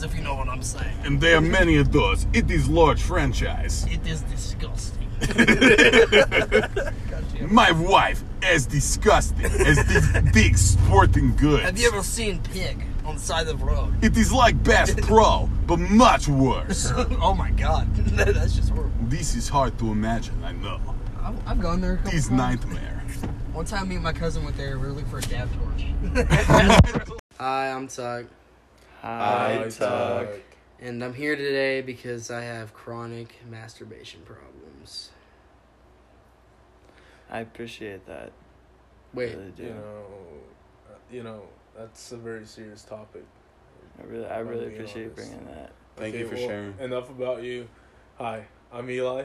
brands, if you know what I'm saying. And there are many of those. It is large franchise. It is disgusting. My wife as disgusting as this big sporting goods. Have you ever seen Pig on the side of the road? It is like Bass Pro, but much worse. oh my god, that's just horrible. This is hard to imagine, I know. I've, I've gone there. A couple This nightmare. One time, me and my cousin went there. We were looking for a dab torch. Hi, I'm Tuck, Hi, Tuck. and I'm here today because I have chronic masturbation problems. I appreciate that. Wait, really do. You know, uh, you know that's a very serious topic. I really, I really appreciate honest. bringing that. Thank you for sharing. Enough about you. Hi, I'm Eli,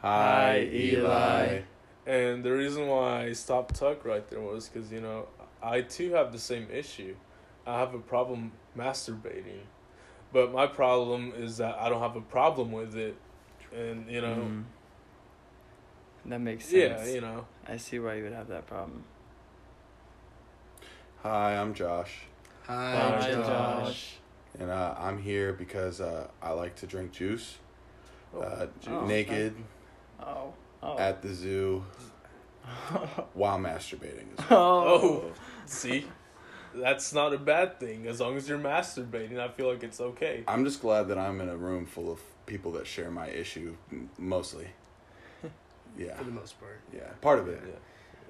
Hi, Eli. and the reason why I stopped Tuck right there was because you know I too have the same issue. I have a problem masturbating, but my problem is that I don't have a problem with it, and you know, Mm. That makes sense. yeah, you know, I see why you would have that problem. Hi, I'm Josh, hi, Hi, Josh. Josh. and uh, I'm here because uh, I like to drink juice, Oh, uh, Oh, naked Oh. Oh. at the zoo while masturbating. as well. Oh, see, that's not a bad thing as long as you're masturbating. I feel like it's okay. I'm just glad that I'm in a room full of people that share my issue, mostly. Yeah, For the most part, yeah, part of it.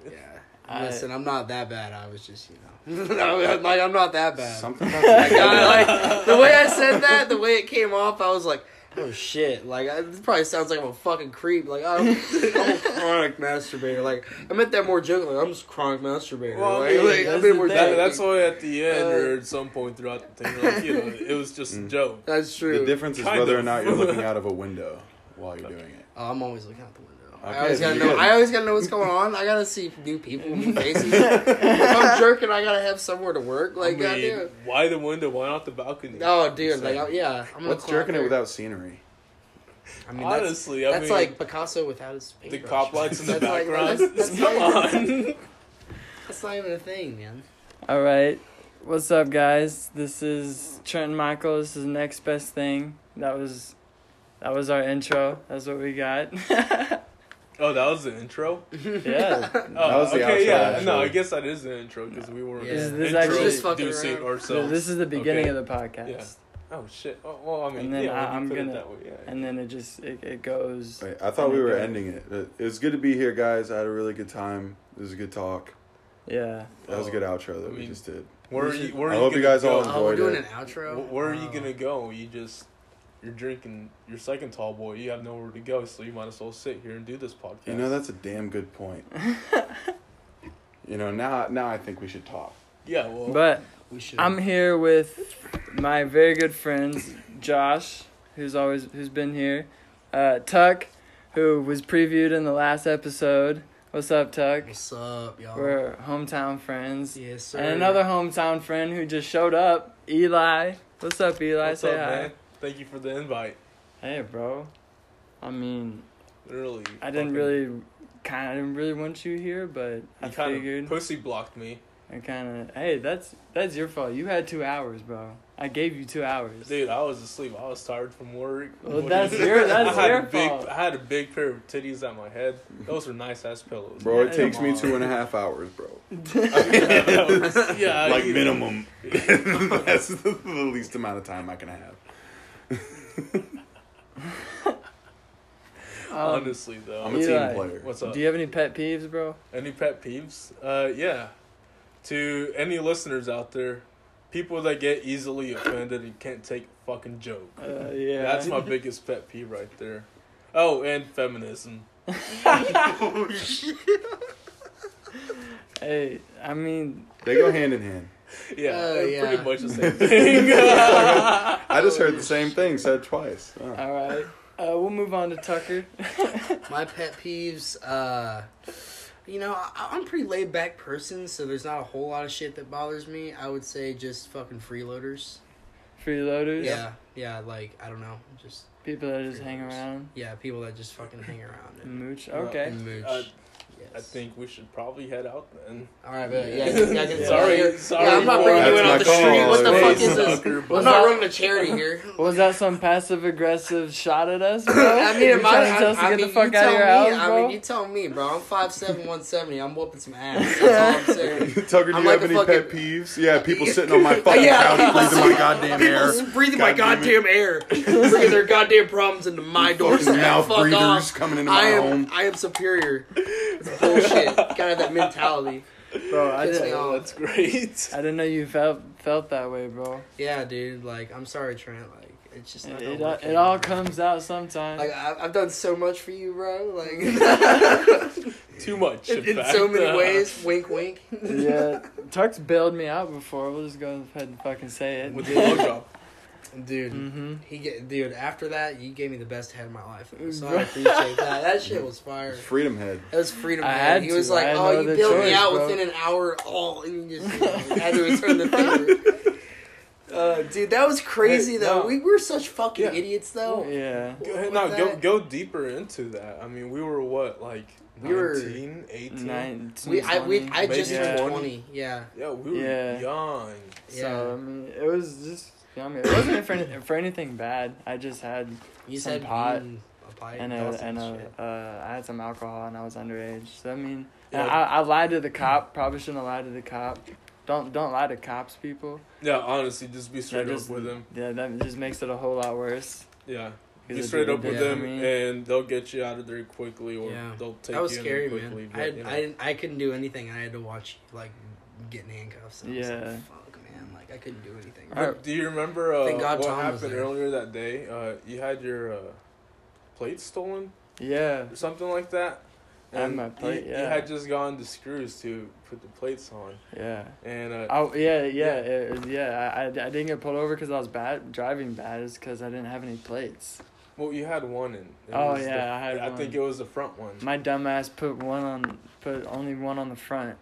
Yeah. yeah. I- Listen, I'm not that bad. I was just, you know, like I'm not that bad. Something about Like, the I, like, the way I said that, the way it came off, I was like, oh shit. Like, I, this probably sounds like I'm a fucking creep. Like, I'm, I'm a chronic masturbator. Like, I meant that more jokingly. I'm just a chronic masturbator. Well, I like, mean, like, that's I mean, more. That, that's why at the end Uh, or at some point throughout the thing, like you know, it was just a Mm. joke. That's true. The difference is Kind whether or not you're looking out of a window while you're doing it. Oh, I'm always looking out the window. I always gotta know. good. I always gotta know what's going on. I gotta see new people, new faces. if I'm jerking, I gotta have somewhere to work. Like, I mean, goddamn. why the window? Why not the balcony? Oh, dude. Just Like, saying. I- yeah. I'm What's clock jerking it without scenery? I mean, that's, Honestly, I that's mean, like Picasso without his the paintbrush. cop lights in the That's like- background. that's- that's Come not- on. That's not even a thing, man. All right. What's up, guys? This is Trent Michael. This is next best thing. That was, that was our intro. That's what we got. oh, that was the intro. yeah. Oh, was the okay, outro, yeah. actually. No, I guess that is the intro because we weren't Yeah. This- this intro actually- Just fucking producing around. ourselves. this is the beginning Okay. of the podcast. Yeah. Oh shit! Oh, well, I mean, And then yeah, I- you I'm put it gonna- that way, yeah. And then it just it, it goes. Wait, I thought we were Okay. ending it. It it was good to be here, guys. I had a really good time. It was a good talk. Yeah. That was a good outro that I we mean, just did. where are you? should- Where are I you hope you gonna guys all go? Oh, we're enjoyed doing it. an outro. Wh- Where are you Oh. gonna go? You just you're drinking your second tall boy. You have nowhere to go, so you might as well sit here and do this podcast. You know, that's a damn good point. you know, now now I think we should talk. yeah. Well, But We should. I'm here with my very good friends, Josh, who's always who's been here, uh, Tuck, who was previewed in the last episode. What's up, Tuck? What's up, y'all? We're hometown friends. yes, sir. And another hometown friend who just showed up, Eli. What's up, Eli? what's Say up, hi. man? Thank you for the invite. Hey, bro. I mean, Really, I didn't really, kind of didn't really want you here, but I kind figured of pussy blocked me, I kind of. Hey, that's that's your fault. You had two hours, bro. I gave you two hours. dude. I was asleep. I was tired from work. Well, What that's you- your- that's I had your a big, fault. I had a big pair of titties at my head. Those are nice ass pillows, Bro, it Hey, takes me on. two and a half hours, bro. yeah, like minimum. That's the least amount of time I can have. Um, Honestly, though, I'm a Eli, team player. what's up? Do you have any pet peeves, bro? Any pet peeves? Uh, yeah. To any listeners out there, people that get easily offended and can't take a fucking joke. Uh, yeah. That's my biggest pet peeve right there. Oh, and feminism. Hey, I mean, They go hand in hand. Yeah, they're yeah. pretty much the same thing. I just heard the same thing said twice. Oh. all right. Uh, we'll move on to Tucker. My pet peeves, uh, you know, I, I'm a pretty laid back person, so there's not a whole lot of shit that bothers me. I would say just fucking freeloaders. Freeloaders. Yeah, yeah, like I don't know, just People that just hang around yeah, people that just fucking hang around and and, mooch. Okay. and mooch. Yes. I think we should probably head out then. All right, but yeah, yeah, I can Sorry, yeah, sorry, Yeah, I'm not bringing you in That's off the my street. What the Hey, fuck is this? sucker, I'm not running a charity here. Was that some passive aggressive shot at us, bro? I mean, you it might. trying to tell us to I get mean, the fuck out of your me. house, I bro? mean, you tell me, bro. I'm 5'7", 170. I'm whooping some ass. That's all I'm saying. Tucker, do I'm you like have a any pet peeves? Yeah, people sitting on my fucking Yeah. couch breathing my goddamn air. People breathing my God damn it. goddamn air, bringing their goddamn problems into my doorstep. mouth Fuck breathers coming into my home. I am superior. It's bullshit. Gotta have that mentality. Bro, I Piss me didn't, off. That's great. I didn't know you felt felt that way, bro. Yeah, dude. Like, I'm sorry, Trent. Like, it's just not It, gonna it, all- work it all anymore. comes out sometimes. Like, I, I've done so much for you, bro. Like, Too much. in, in fact. so many ways. Wink, wink. yeah, Tuck's bailed me out before. We'll just go ahead and fucking say it. With the low drop. Dude, Mm-hmm. he get, dude. After that, you gave me the best head of my life. So I appreciate that. That shit was fire. Freedom head. That was freedom. I man. had he was like, I "Oh, you other bailed me out bro. within an hour." Oh, and you just you know, had to return the favor. Uh, dude, that was crazy Hey, though. no. We were such fucking Yeah. idiots though. Yeah. Go, no, go that- go deeper into that. I mean, we were what, like We were 19, 18? Nineteen, We, I, we, I Maybe just turned 20. twenty. Yeah, Yeah, we were Yeah. young. So yeah. I mean, it was just. I mean, it wasn't for, any, for anything bad. I just had You Some said pot a pipe and a, and a, uh, I had some alcohol and I was underage. So I mean, Yeah. I, I lied to the cop. Probably shouldn't have lied to the cop. Don't don't lie to cops, people. Yeah, honestly, just be straight That up with them. Yeah, that just makes it a whole lot worse. Yeah, be 'Cause it straight up with them, for me. and they'll get you out of there quickly, or Yeah. they'll take that was you scary, in quickly. man. But, I, you know. I I couldn't do anything. I had to watch like getting handcuffs. And I was like, Yeah. fuck. Like I couldn't do anything. All right. Do you remember uh, Thank God what Tom happened earlier that day? Uh, you had your uh, plate stolen Yeah. or something like that. I had my plate, you, you had just gone to screws to put the plates on, Yeah. and uh, Oh yeah, yeah, Yeah. it- yeah. I, I, I didn't get pulled over because I was bad driving bad. Is because I didn't have any plates. well, you had one in. Oh, was the- yeah, I had I think it was the front one. My dumbass put one on, put only one on the front,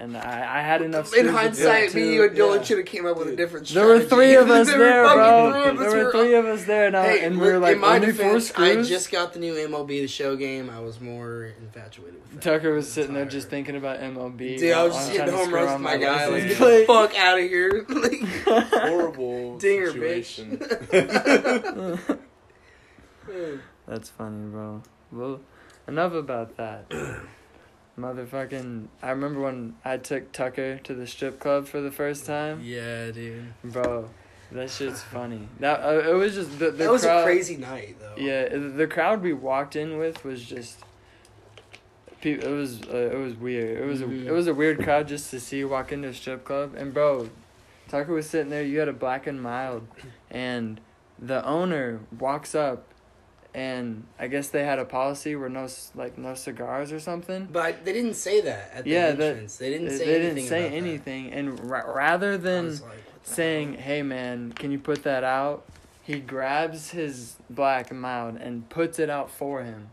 and I, I had enough. In screws to hindsight, me, two- you, and Dylan yeah. should have came up with a Dude. different. There were three of us There there, bro. three of us. There were were three of us there, and, I, Hey, and we were in like my only four defense, I just got the new MLB The Show game. I was more infatuated with that. Tucker was than sitting there just thinking about MLB. Dude, I was just I'm hitting trying to home screw runs on with my guy. Like, get the fuck out of here. Like, Horrible Dinger, situation. bitch. That's funny, bro. Well, enough about that. Motherfucking, I remember when I took Tucker to the strip club for the first time, yeah, dude. bro. That shit's funny. That uh, it was just the, the that was crowd, a crazy night, though. Yeah, the crowd we walked in with was just. It was uh, it was weird. It was Mhm. a it was a weird crowd just to see you walk into a strip club. And bro, Tucker was sitting there. You had a black and mild, and the owner walks up, and I guess they had a policy where no like no cigars or something. But they didn't say that at the Yeah, that- entrance. they didn't say they anything. didn't say about that. and ra- rather than like, saying? "Hey man, can you put that out?" He grabs his black and mild and puts it out for him,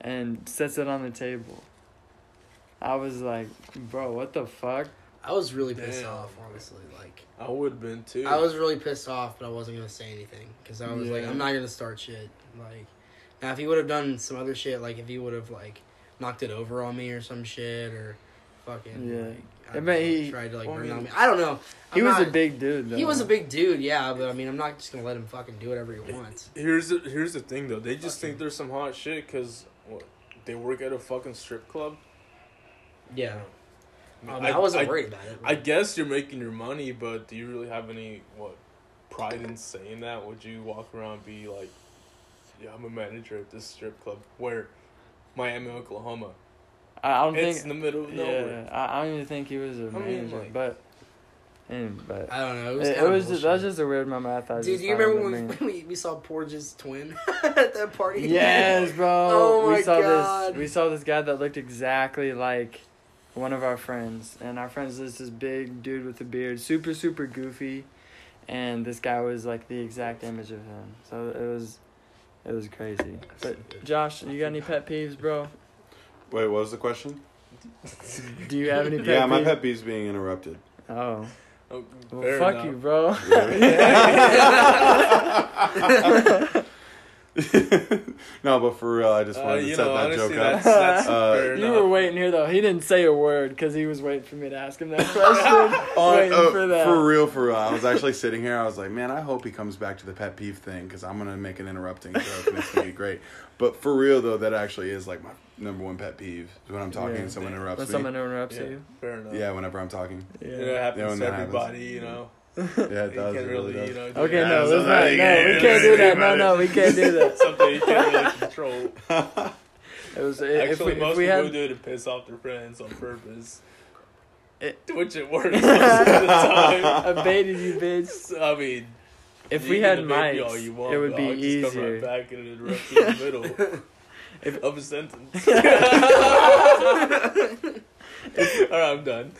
and sets it on the table. I was like, "Bro, what the fuck?" I was really pissed Damn. off, honestly. Like, I would have been too. I was really pissed off, but I wasn't gonna say anything because I was like, I'm not gonna start shit. Like, now if he would have done some other shit, like if he would have like knocked it over on me or some shit, or fucking Yeah. like, I I don't bet know, he- tried to like well, I bring on me. I don't know. He I'm was a big dude. Though. He was a big dude, yeah, but I mean, I'm not just gonna let him fucking do whatever he wants. Here's the here's the thing though. They just think there's some hot shit because they work at a fucking strip club. Yeah, I, I, mean, I wasn't worried about it. I guess you're making your money, but do you really have any what pride in saying that? Would you walk around and be like, "Yeah, I'm a manager at this strip club where Miami, Oklahoma. I I don't It's think. in the middle of nowhere." Yeah, I, I don't even think he was a mean, manager, like- but. And, but I don't know. It it was, it, kinda was just, that was just a weird moment. I thought. Dude, just do you remember when me. we, we, we saw Porge's twin at that party? Yes, bro. Oh my we saw God. this. We saw this guy that looked exactly like one of our friends, and our friends is this big dude with a beard, super super goofy, and this guy was like the exact image of him. So it was, it was crazy. But Josh, you got any pet peeves, bro? Wait, what was the question? Do you have any pet yeah, my peeves? pet peeve's being interrupted. Oh, Oh, well, fair fuck enough. you, bro. No, but for real, I just Uh, wanted to set know, that honestly, joke up. that's, that's Uh, fair You were waiting here though. He didn't say a word because he was waiting for me to ask him that question. Oh, waiting oh, for that. For real, for real. I was actually sitting here. I was like, man, I hope he comes back to the pet peeve thing because I'm gonna make an interrupting joke and it's gonna be great. But for real though, that actually is like my number one pet peeve is when I'm talking Yeah. and someone interrupts When me. someone interrupts Yeah, you. fair enough. yeah, whenever I'm talking. Yeah. You it happens Yeah, when to that happens. everybody, you know. Yeah, it You does. really, really you know. Okay, that. no, Yeah, let's not. like, No, yeah, we can't do that. No, no, we can't do that. Something you can't really control. It was if Actually, we, most if we people had do it to piss off their friends on purpose. It- Which it works most of the time. I baited you, bitch. So, I mean, If you we had debate all you mics, want, it would be I'll just Come right easier. back and interrupt you in the middle If- of a sentence. All right, I'm done.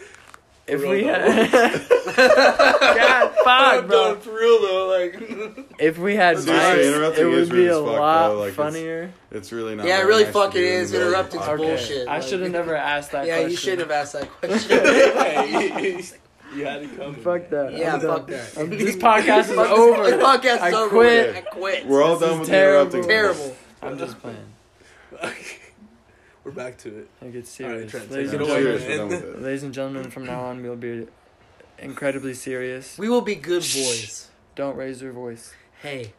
If Real we had, God, fuck, bro. for real though. Like, If we had Seriously, mics, it interrupting would is be rude a as fuck, lot like, it's- funnier. It's really not. yeah, it very really nice to fucking do in the is. middle of the podcast. Okay, bullshit. I like- should have never asked that question. Yeah, question. you shouldn't have asked that question. hey, you had it coming. Fuck that. yeah, I'm fuck done. that. Um, this podcast is Fuck this- over. This podcast I is over. quit. I quit. We're all This done is with terrible. the interrupting. terrible. I'm just playing. We're back to it. I get All right, serious. Trent, ladies, and gentlemen, Serious, we're done man. with it. ladies and gentlemen, from now on we'll be incredibly serious. We will be good boys. Don't raise your voice. Hey,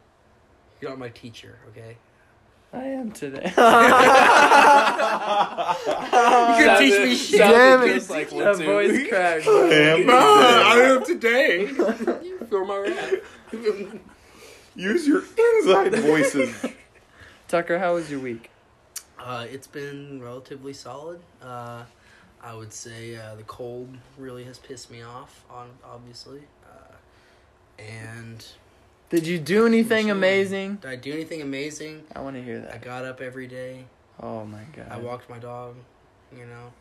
you're not my teacher, okay? I am today. You can teach me shit. Damn it. Like that one, two. voice cracked. Damn. I am today. you feel my rap. Use your inside voices. Tucker, how was your week? Uh, it's been relatively solid. Uh, I would say uh, the cold really has pissed me off, on obviously. Uh, and Did you do anything Sure. amazing? did I do anything amazing? I want to hear that. I got up every day. Oh my god. I walked my dog. You know,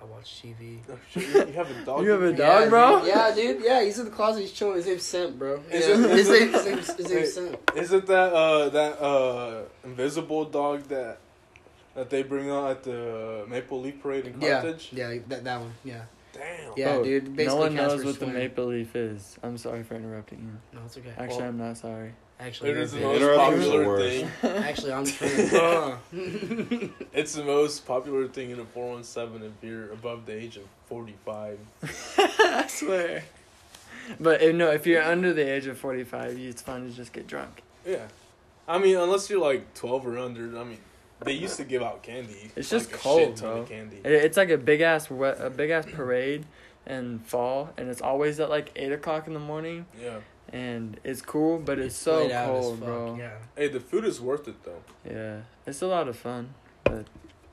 I watched TV. Oh, shit, you have a dog. You have a dog, yeah, bro? Dude. Yeah, dude. Yeah, he's in the closet. He's chilling. His name's Simp, bro. Is Yeah. It, his name, his name's, his name's Simp. Isn't that uh that uh invisible dog that that they bring out at the Maple Leaf Parade in Yeah, Carthage? yeah, yeah, that, that one. Yeah, Damn. yeah, Bro, dude. Basically, no one knows Casper what the maple leaf is. I'm sorry for interrupting you. No, it's okay. Actually, Well- I'm not sorry. Actually, It is the most big. The popular thing. Actually, I'm true. It's the most popular thing in a 417 if you're above the age of 45. I swear. But if, no, if you're under the age of 45, it's fun to just get drunk. Yeah. I mean, unless you're like 12 or under, I mean, they used to give out candy. It's like just a cold, shit ton bro. of candy. It's like a big ass a big ass parade in fall, and it's always at like eight o'clock in the morning, Yeah. and it's cool, but it's so Laid out as cold, fuck, bro. Yeah. Hey, the food is worth it though. Yeah, it's a lot of fun, but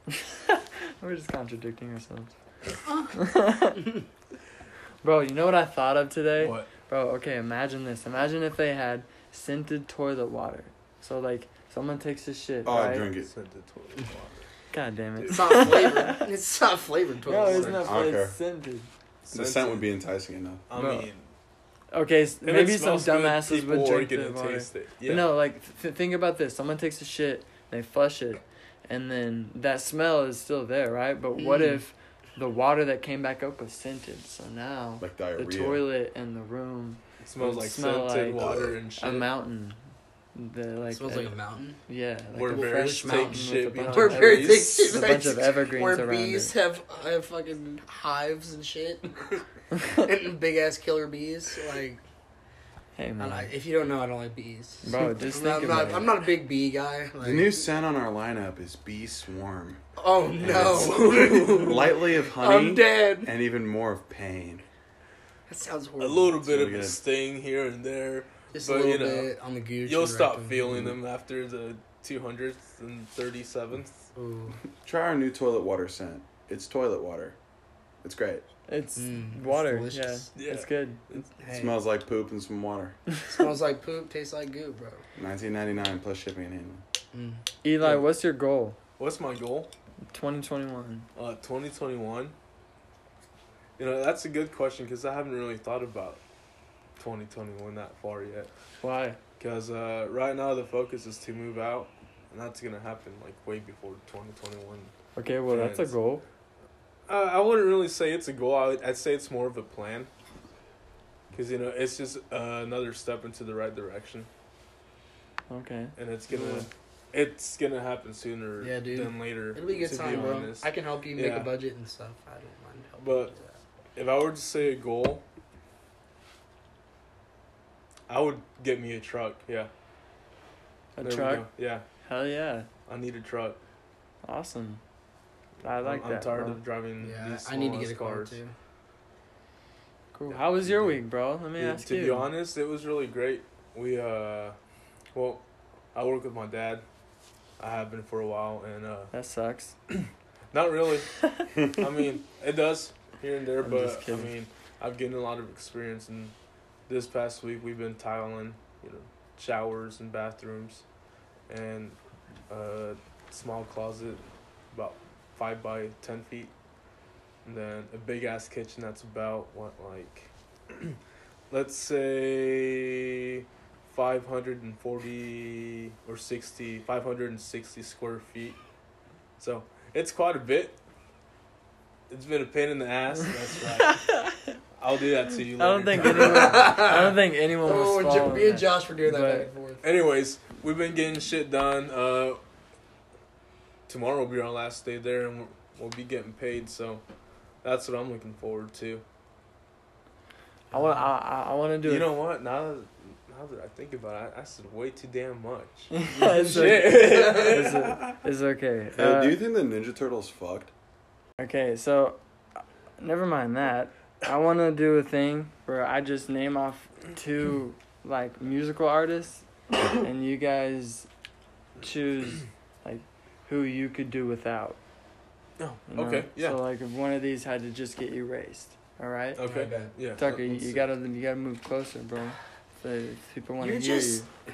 we're just contradicting ourselves. Bro, you know what I thought of today? What? Bro, okay, imagine this. Imagine if they had scented toilet water. So like someone takes a shit, Oh, I right? drink it. Scented toilet water. God damn it. It's not flavored. it's not flavored No, toilet it's water. not I don't it's care. scented. The scent would be enticing enough. I Bro. mean, Okay, s- maybe some dumbasses would drink gonna the water. taste it. But no, like th- think about this. Someone takes a shit, they flush it, and then that smell is still there, right? But what Mm. if the water that came back up was scented? So now Like the toilet and the room It smells like smell scented like water and shit. a mountain. The like it smells like a mountain. yeah, like Where a bears fresh take mountain shit with a bunch behind Where of the bears take shit a bunch of evergreens Where around bees it. have have fucking hives and shit, and big ass killer bees. Like, Hey man, don't- if you don't know, I don't like bees. Bro, just I'm not, think I'm not, about I'm not a big bee guy. Like, The new scent on our lineup is Bee Swarm. oh no, Lightly of honey, I'm honey dead. and even more of pain. That sounds horrible. A little bit really of a sting here and there. Just but, a little you know, bit on the gooch. You'll and stop rectum. feeling them after the 200th and 37th. Ooh. Try our new toilet water scent. It's toilet water. It's great. it's Mm, water. delicious. yeah, Yeah. it's good. Hey, Smells like poop and some water. smells like poop, tastes like goo, bro. 19.99 plus shipping and handling. Mm. Eli, Yeah. what's your goal? What's my goal? 2021. Uh, 2021. You know, that's a good question because I haven't really thought about 2021 that far yet. Why? Because uh, right now the focus is to move out, and that's gonna happen like way before 2021. Okay, well that's a goal. Uh, I wouldn't really say it's a goal. I would, I'd say it's more of a plan. Because you know, it's just uh, another step into the right direction, Okay. and it's gonna Yeah. it's gonna happen sooner Yeah, dude. than later. It'll be good to time, be bro. honest. I can help you make Yeah. a budget and stuff. I don't mind helping. But- you with that. If I were to say a goal, I would get me a truck. Yeah. A There we truck? Yeah, Hell yeah. I need a truck. Awesome. I like I'm, that. I'm tired bro. of driving yeah, these I need to small-ass get a car cars. too. Cool. How was your week, bro? Let me Dude, ask to you. To be honest, it was really great. We uh, well, I work with my dad. I have been for a while, and uh, That sucks. not really. I mean, it does here and there, I'm but just I mean, I've gained a lot of experience. And this past week, we've been tiling, you know, showers and bathrooms, and a small closet, about five by ten feet, and then a big ass kitchen that's about what like, let's say. 540 or 60 560 square feet. So it's quite a bit. It's been a pain in the ass that's right i'll do that to you I don't think anyone. I don't think anyone was Oh, Jo- following me and. Josh were doing that back and forth. anyways we've been getting shit done uh tomorrow will be our last day there and we'll, we'll be getting paid so that's what i'm looking forward to I want. I, I, I want to do. you it. know what now that, now that i think about it i, I said way too damn much it's, Shit. okay. it's, o- it's okay. Hey, Uh, do you think the Ninja Turtles fucked? okay, so uh, never mind that. I want to do a thing where I just name off two like musical artists, and you guys choose like who you could do without. oh you know? okay yeah So like if one of these had to just get erased, all right. okay Okay. yeah Tucker, you, let's you see. gotta you gotta move closer, bro. So if people want to You're hear just- you.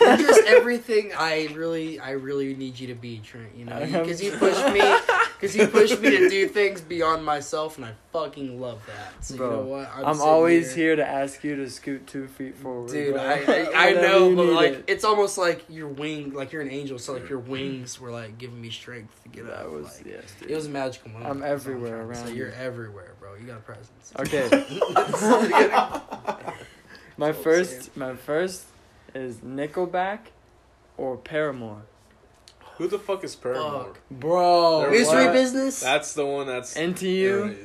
You're just everything I really, I really need you to be, Trent. You know, because you push me, because you pushed me to do things beyond myself, and I fucking love that. So Bro, you know what? I'm, sitting always here. to ask you to scoot two feet forward, Dude, bro. I, I, I know, but like it. it's almost like your wing, like you're an angel, so like your mm-hmm. wings were like giving me strength to get that up. was like, yes, dude. it was a magical moment. I'm everywhere trying to say. around You're everywhere, bro. You got a presence. Okay. my I'm first, my first is Nickelback or Paramore. Who the fuck is paramore Fuck. Bro, There- Mystery what? business. that's the one that's Into you.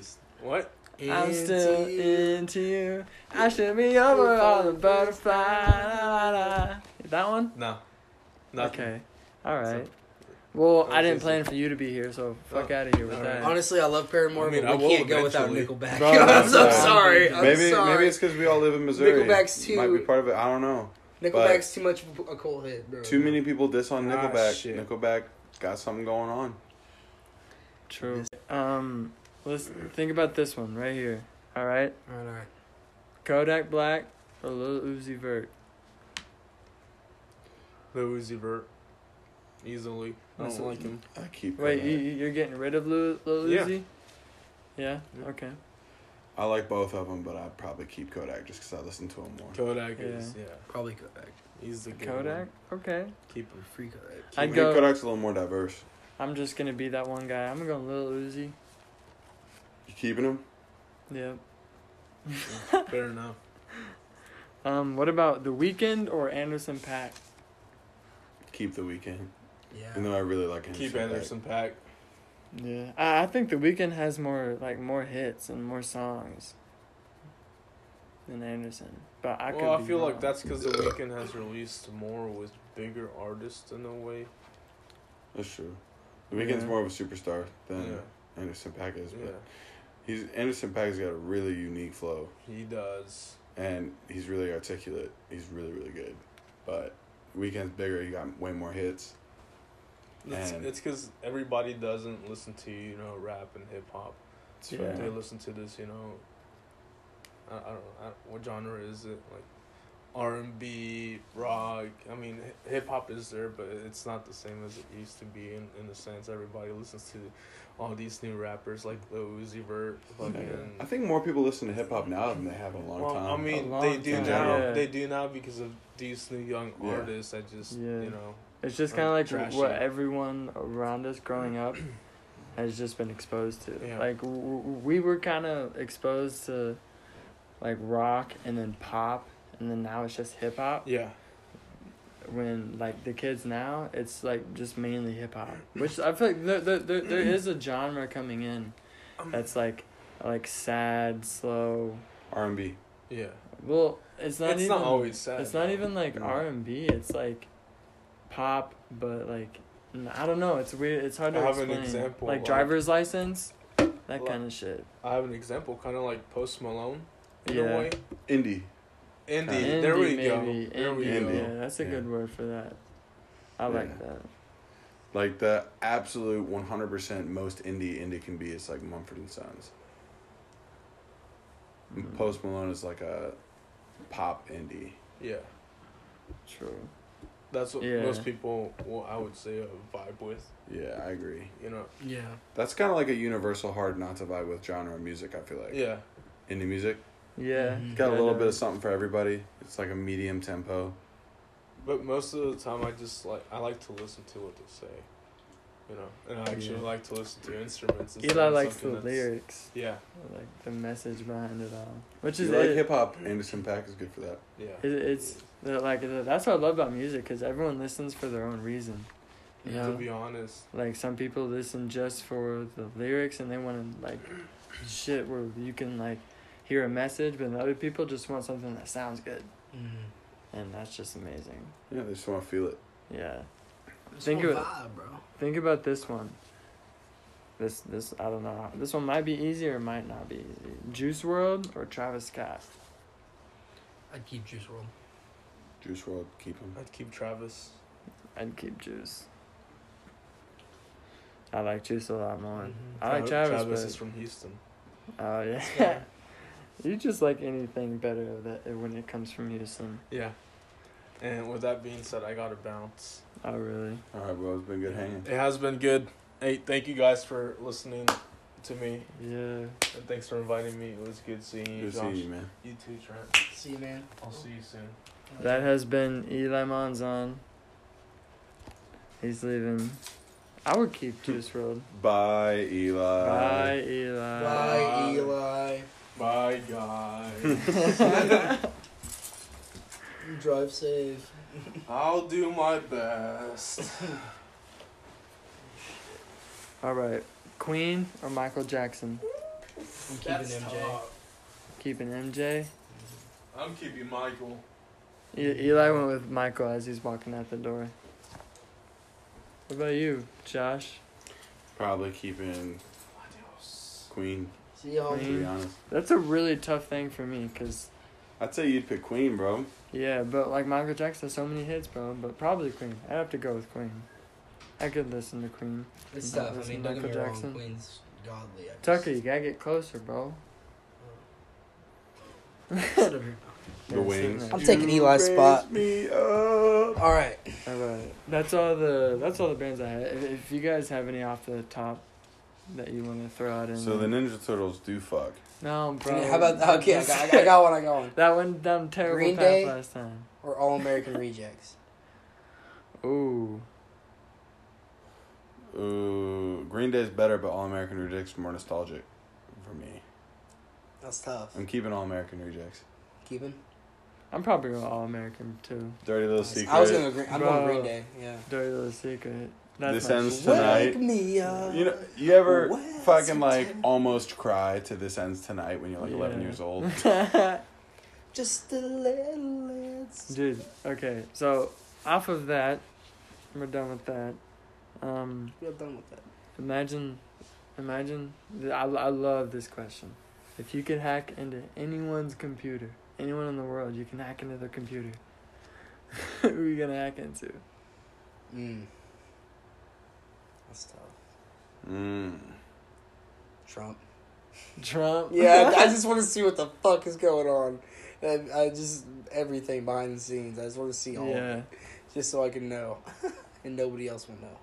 what I'm still Into you. into you. I should be over all the butterfly. La, la, la. That one? no Nothing. Okay. All right. Uh, well, I didn't plan for you to be here, so oh, fuck Oh, out of here with alright. that. Honestly, I love Paramore, I mean, but I we will can't go without. Nickelback. Bro, I'm so sorry. I'm maybe sorry. maybe it's because we all live in Missouri. Nickelback's too- Might be part of it. I don't know. Nickelback's too much of a cold hit, bro. Too many people diss on Ah, Nickelback. shit. Nickelback got something going on. True. Um, let's think about this one right here. All right, Alright, alright. Kodak Black or Lil Uzi Vert. Lil Uzi Vert. Easily. I don't like him. I keep. Wait, you, you- you're getting rid of Lil, Lil Yeah. Uzi? Yeah. Yeah. Okay. I like both of them, but I'd probably keep Kodak just because I listen to him more. Kodak Yeah. is yeah. Probably Kodak. He's the Kodak. One. Okay. Keep him. Free Kodak. I'd I go- think Kodak's a little more diverse. I'm just gonna be that one guy. I'm gonna go Lil Uzi. You keeping him? Yep. Fair enough. Um, what about The Weeknd or Anderson Paak? Keep the Weeknd. Yeah. Even though I really like Anderson. Keep Anderson Paak. Yeah, I, I think The Weeknd has more like more hits and more songs than Anderson. But I could. well, I be feel like that's because the Weeknd has released more with bigger artists in a way. That's true. The Weeknd's Yeah. more of a superstar than Yeah. Anderson Paak is, Yeah, but he's Anderson Paak's got a really unique flow, he does. and he's really articulate. He's really really good, but Weeknd's bigger. He got way more hits. It's And- it's because everybody doesn't listen to you know rap and hip hop. It's Yeah. They listen to this, you know. I, I don't know I, what genre is it like. R and B, rock. I mean, hip hop is there, but it's not the same as it used to be. In in the sense, everybody listens to all these new rappers like Lil Uzi Vert, fucking. I think more people listen to hip hop now than they have in a long well, time. I mean, they do time. now. Yeah. They do now because of these new young Yeah. artists that just Yeah. you know. It's just kind of like trashy. what everyone around us growing up has just been exposed to. Yeah. Like w- w- we were kind of exposed to like rock and then pop and then now it's just hip hop. Yeah. when like the kids now, it's like just mainly hip hop, which I feel like there, there, there, there is a genre coming in um. that's like like sad, slow. R and B. Yeah. Well, it's not it's even. not always sad. It's not even like R and B. It's like pop, but like I don't know. It's weird. It's hard to I have an explain. example, like like- driver's license, that Like- kind of shit. I have an example, kind of like Post Malone. In Yeah. a way. Indie. Indie. Indie, There we maybe. go. There we Indie, go. Yeah, that's a Yeah. good word for that. I like that. Like the absolute one hundred percent most indie indie can be is like Mumford and Sons. And Mhm. Post Malone is like a pop indie. Yeah. True. That's what Yeah. most people, well, I would say, uh, vibe with. Yeah, I agree. You know. Yeah. That's kind of like a universal hard not to vibe with genre of music. I feel like Yeah. indie music. Yeah. Mhm. It's got a little bit of something for everybody. It's like a medium tempo. But most of the time, I just like I like to listen to what they say. You know, and I actually Yeah. like to listen to instruments. instead Eli of likes the lyrics, Yeah. like the message behind it all, which You is like hip hop? Anderson Paak is good for that. Yeah. It, it's the, like that's what I love about music because everyone listens for their own reason. You To be honest. like some people listen just for the lyrics and they want to like shit where you can like hear a message, but other people just want something that sounds good, Mm-hmm. and that's just amazing. Yeah, they just want to feel it. Yeah. It's Think all of it- vibe, bro. Think about this one. This this I don't know. This one might be easy or might not be easy. Juice WRLD or Travis Scott. I'd keep Juice WRLD. Juice WRLD, keep him. I'd keep Travis. I'd keep Juice. I like Juice a lot more. Mhm. I like Travis, Travis but is from Houston. oh yeah. Yeah. you just like anything better that when it comes from Houston. Yeah. And with that being said, I gotta bounce. Oh really? All right, well, it's been good hanging. It has been good. Hey, thank you guys for listening to me, Yeah. and thanks for inviting me. It was good seeing you, Good Josh. seeing you, man. You too, Trent. See you, man. I'll see you soon. That has been Eli Monzon. He's leaving. I would keep Juice WRLD. Bye, Eli. Bye, Eli. Bye, Eli. Bye, guys. Drive safe. I'll do my best. All right, Queen or Michael Jackson? I'm keeping MJ. Keeping MJ. I'm keeping Michael. E- Eli went with Michael as he's walking out the door. What about you, Josh? Probably keeping Queen, See y'all. to be Queen. honest. That's a really tough thing for me, cause I'd say you'd pick Queen, bro. Yeah, but like Michael Jackson has so many hits, bro. But probably Queen. I'd have to go with Queen. I could listen to Queen. It's tough. I Listen mean, to don't get me Michael wrong. Jackson. Queen's godly. I just- Tucker, you gotta get closer, bro. Sit. The Wings. I'm taking Eli's spot. Me up. All right. All right, that's all the that's all the bands I had. If, if you guys have any off the top that you want to throw out in, So the Ninja Turtles do fuck. no, bro. How about okay? I got, I got- one. I got one. that went down terrible Green Day? last time. Or All American Rejects. Ooh, Ooh, Green Day's better, but All American Rejects more nostalgic for me. That's tough. I'm keeping All American Rejects. Keeping. I'm probably going All American too. Dirty Little Nice. Secret. I was gonna. Green, I'm going Green Day. Yeah. Dirty Little Secret. That's This my ends shit. tonight. Wake me up. You know, you ever West fucking like September. almost cry to "This Ends Tonight" when you're like 11 years old? Just a little. It's... Dude, okay, so off of that, we're done with that. Um, We're done with that. imagine, imagine. I, I love this question. If you could hack into anyone's computer, anyone in the world, you can hack into their computer. Who are you gonna hack into? Mm. That's tough. Mm. Trump. Trump. Yeah, I just want to see what the fuck is going on. And I just everything behind the scenes. I just want to see all of yeah, it, just so I can know, and nobody else will know.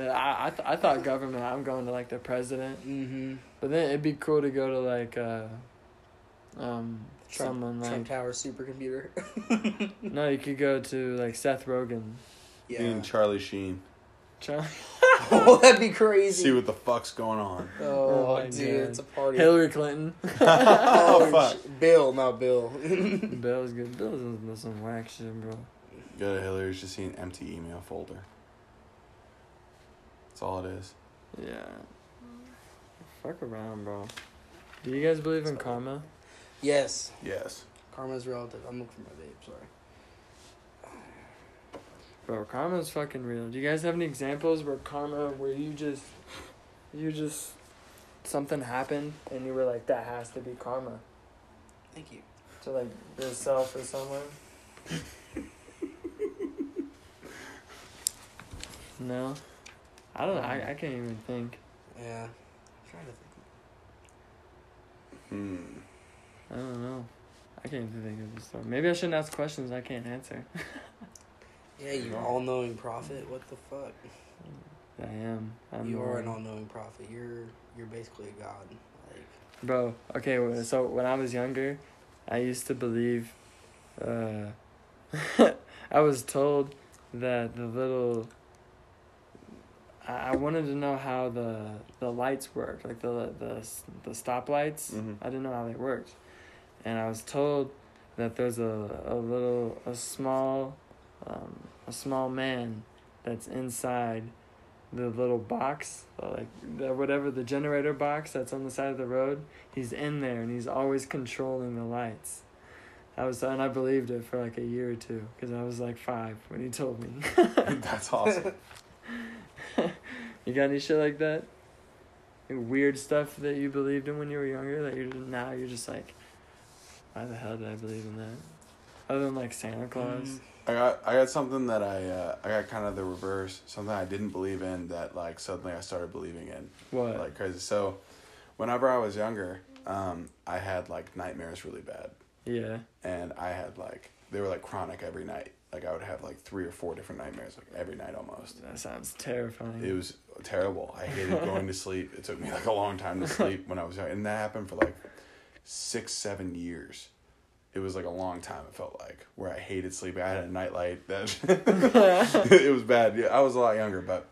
yeah. I I, th- I thought government. I'm going to like the president, Mm-hmm. but then it'd be cool to go to like uh, um, Trump, someone like Trump Tower supercomputer. no, you could go to like Seth Rogen. yeah. And Charlie Sheen. Trump. Oh, that'd be crazy. See what the fuck's going on. oh, Oh dude, God. it's a party. Hillary Clinton. Oh, oh, oh, fuck. sh- Bill, not Bill. Bill's good. Bill's into some whack shit, bro. Go to Hillary's, just see an empty email folder. That's all it is. Yeah. Fuck around, bro. Do you guys believe in karma? Yes. Yes. Karma's relative. I'm looking for my vape. Sorry. Bro, karma's fucking real. Do you guys have any examples where karma, where you just, you just, something happened and you were like, that has to be karma. Thank you. To like yourself or someone? no? I don't know. I, I can't even think. Yeah. I'm trying to think. Hmm. I don't know. I can't even think of the story. Maybe I shouldn't ask questions I can't answer. Yeah, you all-knowing prophet. What the fuck? I am. I'm you are an all-knowing prophet. You're you're basically a god. Like Bro, okay, so when I was younger, I used to believe, uh, I was told that the little, I, I wanted to know how the, the lights worked, like the, the, the stoplights. Mhm. I didn't know how they worked. And I was told that there's a, a little, a small, um, a small man that's inside the little box, uh, like the, whatever the generator box that's on the side of the road. He's in there and he's always controlling the lights. I was and I believed it for like a year or two because I was like five when he told me. That's awesome. you got any shit like that? Weird stuff that you believed in when you were younger that you're now you're just like, why the hell did I believe in that? Other than like Santa Claus. mm, I got I got something that I uh, I got kind of the reverse. Something I didn't believe in that like suddenly I started believing in What? like crazy. So, whenever I was younger, um, I had like nightmares really bad, yeah. and I had like they were like chronic every night. Like I would have like three or four different nightmares like every night almost. That sounds terrifying. It was terrible. I hated going to sleep. It took me like a long time to sleep when I was young, and that happened for like six, seven years. It was like a long time. It felt like where I hated sleeping. I had a nightlight. That it was bad. Yeah, I was a lot younger, but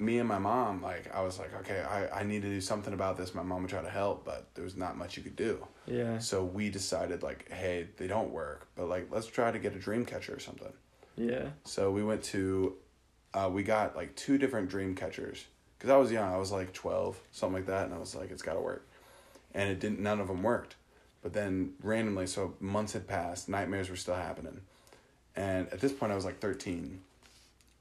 me and my mom, like, I was like, okay, I, I need to do something about this. My mom would try to help, but there was not much you could do. yeah. So we decided, like, hey, they don't work, but like, let's try to get a dream catcher or something. Yeah. So we went to, uh, we got like two different dream catchers because I was young. I was like twelve, something like that, and I was like, it's got to work, and it didn't. None of them worked. But then randomly, so months had passed, nightmares were still happening, and at this point, I was like thirteen,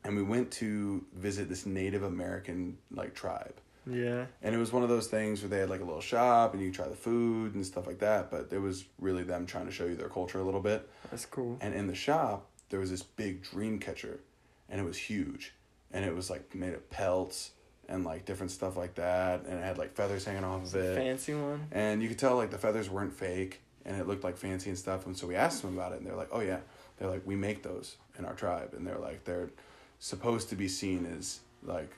and we went to visit this Native American like tribe. Yeah. And it was one of those things where they had like a little shop and you try the food and stuff like that, but it was really them trying to show you their culture a little bit. That's cool. And in the shop, there was this big dream catcher, and it was huge, and it was like made of pelts and like different stuff like that, and it had like feathers hanging off of it, Fancy one. and you could tell like the feathers weren't fake, and it looked like fancy and stuff. And so we asked them about it, and they're like, "Oh yeah," they're like, "We make those in our tribe," and they're like, they're supposed to be seen as like,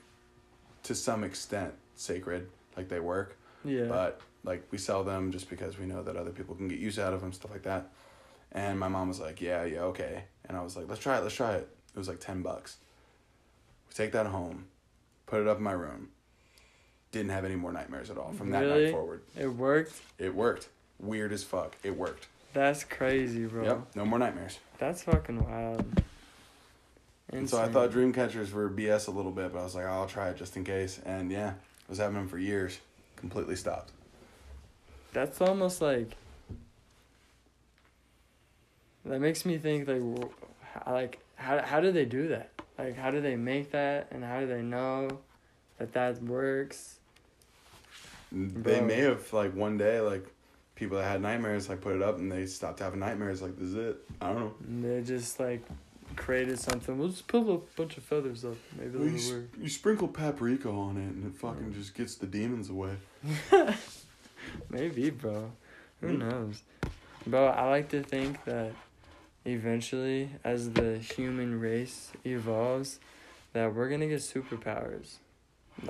to some extent, sacred, like they work Yeah. but like we sell them just because we know that other people can get use out of them stuff like that and my mom was like yeah yeah okay and i was like let's try it let's try it it was like 10 bucks we take that home put it up in my room didn't have any more nightmares at all from that Really? night forward it worked. it worked weird as fuck it worked That's crazy, bro. yep no more nightmares That's fucking wild. and so i thought dream catchers were bs a little bit but i was like i'll try it just in case and yeah I was having them for years completely stopped That's almost like. That makes me think like, like how how do they do that? Like how do they make that, and how do they know that that works? They Bro. may have like one day like people that had nightmares like put it up and they stopped having nightmares like this is it. I don't know. And they just like created something. We'll just put a bunch of feathers up. Maybe You, it'll s- work. you sprinkle paprika on it and it fucking just gets the demons away. Maybe, bro. Who Mm. knows? Bro, I like to think that eventually, as the human race evolves, that we're gonna get superpowers.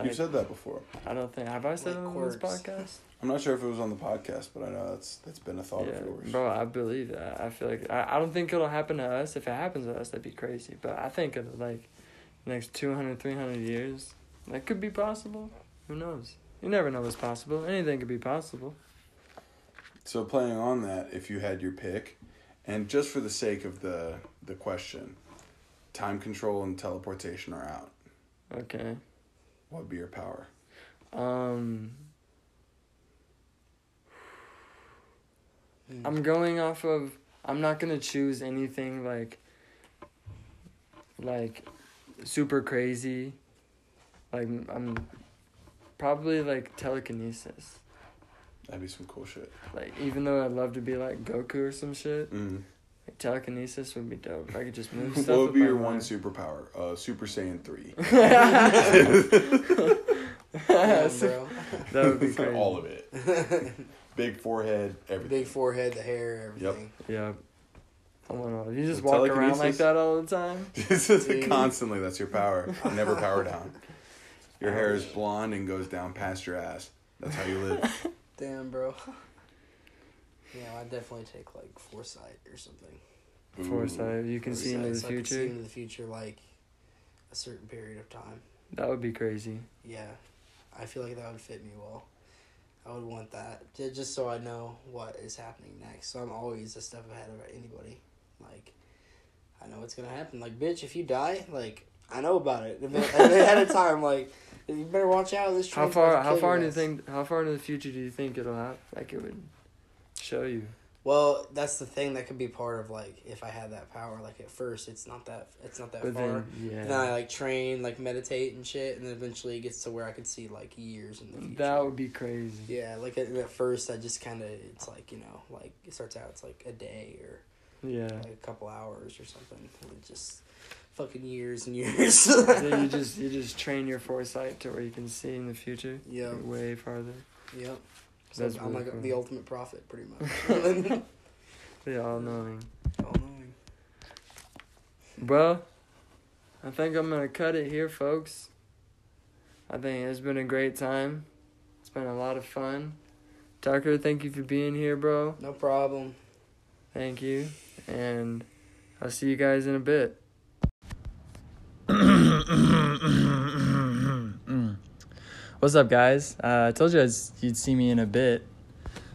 you said that before. I don't think have I said Like it on this podcast? I'm not sure if it was on the podcast, but I know that's that's been a thought yeah, of yours. bro, I believe that. I feel like I, I don't think it'll happen to us. If it happens to us, that'd be crazy. But I think of like next 200, 300 years, that could be possible. Who knows? You never know what's possible. Anything could be possible. So playing on that, if you had your pick And just for the sake of the the question, time control and teleportation are out. Okay. What would be your power? Um. Hmm. I'm going off of. I'm not gonna choose anything like. Like, super crazy. Like I'm. Probably like telekinesis. That'd be some cool shit. Like even though I'd love to be like Goku or some shit, Mm. like telekinesis would be dope. If I could just move stuff. What would be my your one mind. superpower? Uh, Super Saiyan three. Damn. That would be crazy. All of it. Big forehead, everything. Big forehead, the hair, everything. Yeah. I want to. You just The walk around like that all the time. Dude. Constantly, that's your power. Never power down. Your hair is blonde and goes down past your ass. That's how you live. Damn, bro. Yeah, I'd definitely take like foresight or something. Ooh. Foresight. You can see into the Foresight, so I could see future. into the future, like a certain period of time. That would be crazy. Yeah, I feel like that would fit me well. I would want that just so I know what is happening next. So I'm always a step ahead of anybody. Like, I know what's gonna happen. Like, bitch, if you die, like I know about it ahead of time. Like, you better watch out. This How far? How far your do you think? How far into the future do you think it'll have? Like it would show you. Well, that's the thing that could be part of like if I had that power. Like at first, it's not that it's not that But far. then, yeah. And then I like train, like meditate and shit, and then eventually it gets to where I could see like years in the future. that would be crazy. Yeah, like at, at first I just kind of it's like you know like it starts out it's like a day or Yeah. like a couple hours or something. And it just fucking years and years. you just you just train your foresight to where you can see in the future. Yeah. Way farther. yep. So That's I'm really like cool. the ultimate prophet, pretty much. The all knowing. All knowing. Well, I think I'm gonna cut it here, folks. I think it's been a great time. It's been a lot of fun. Tucker, thank you for being here, bro. No problem. Thank you. And I'll see you guys in a bit. What's up, guys? Uh, I told you I'd, you'd see me in a bit.